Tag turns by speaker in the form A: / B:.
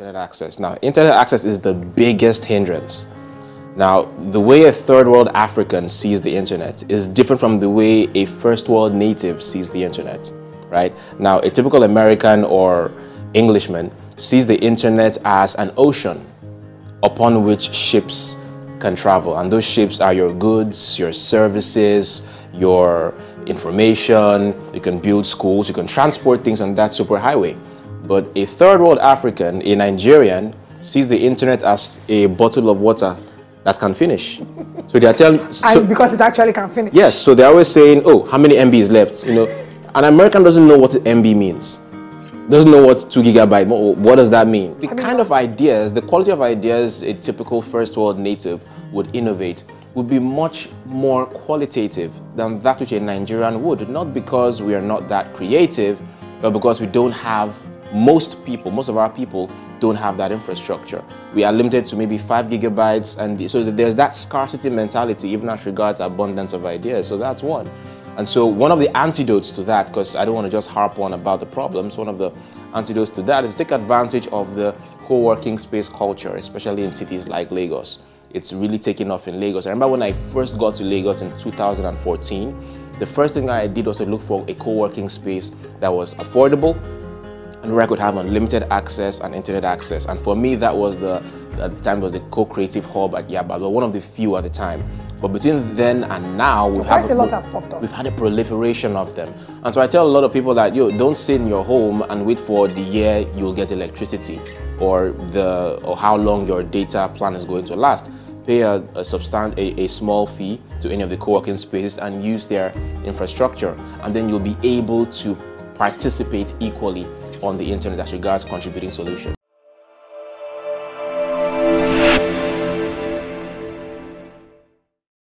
A: internet access. Now, internet access is the biggest hindrance. Now, the way a third world African sees the internet is different from the way a first world native sees the internet, right? Now, a typical American or Englishman sees the internet as an ocean upon which ships can travel. And those ships are your goods, your services, your information. You can build schools, you can transport things on that superhighway. But a third world African, a Nigerian, sees the internet as a bottle of water that can finish. So they are telling. So,
B: because it actually can finish.
A: yes, so they're always saying, "Oh, how many MB is left?" You know, an American doesn't know what MB means. Doesn't know what two gigabyte. What, what does that mean? The kind of ideas, the quality of ideas a typical first world native would innovate would be much more qualitative than that which a Nigerian would. Not because we are not that creative, but because we don't have most people, most of our people don't have that infrastructure. We are limited to maybe five gigabytes, and so there's that scarcity mentality, even as regards abundance of ideas. So that's one. And so one of the antidotes to that, because I don't want to just harp on about the problems, one of the antidotes to that is take advantage of the co-working space culture, especially in cities like Lagos. It's really taking off in Lagos. I remember when I first got to Lagos in 2014, the first thing I did was to look for a co-working space that was affordable, and where I could have unlimited access and internet access. And for me, that was the at the time was the Co-Creation Hub at Yaba, but one of the few at the time. But between then and now, we've
B: Quite
A: had
B: a lot have popped up.
A: We've had a proliferation of them, and so I tell a lot of people that yo, don't sit in your home and wait for the year you'll get electricity, or the or how long your data plan is going to last. Pay a, a substan- a, a small fee to any of the co-working spaces and use their infrastructure, and then you'll be able to participate equally on the internet as regards contributing solutions.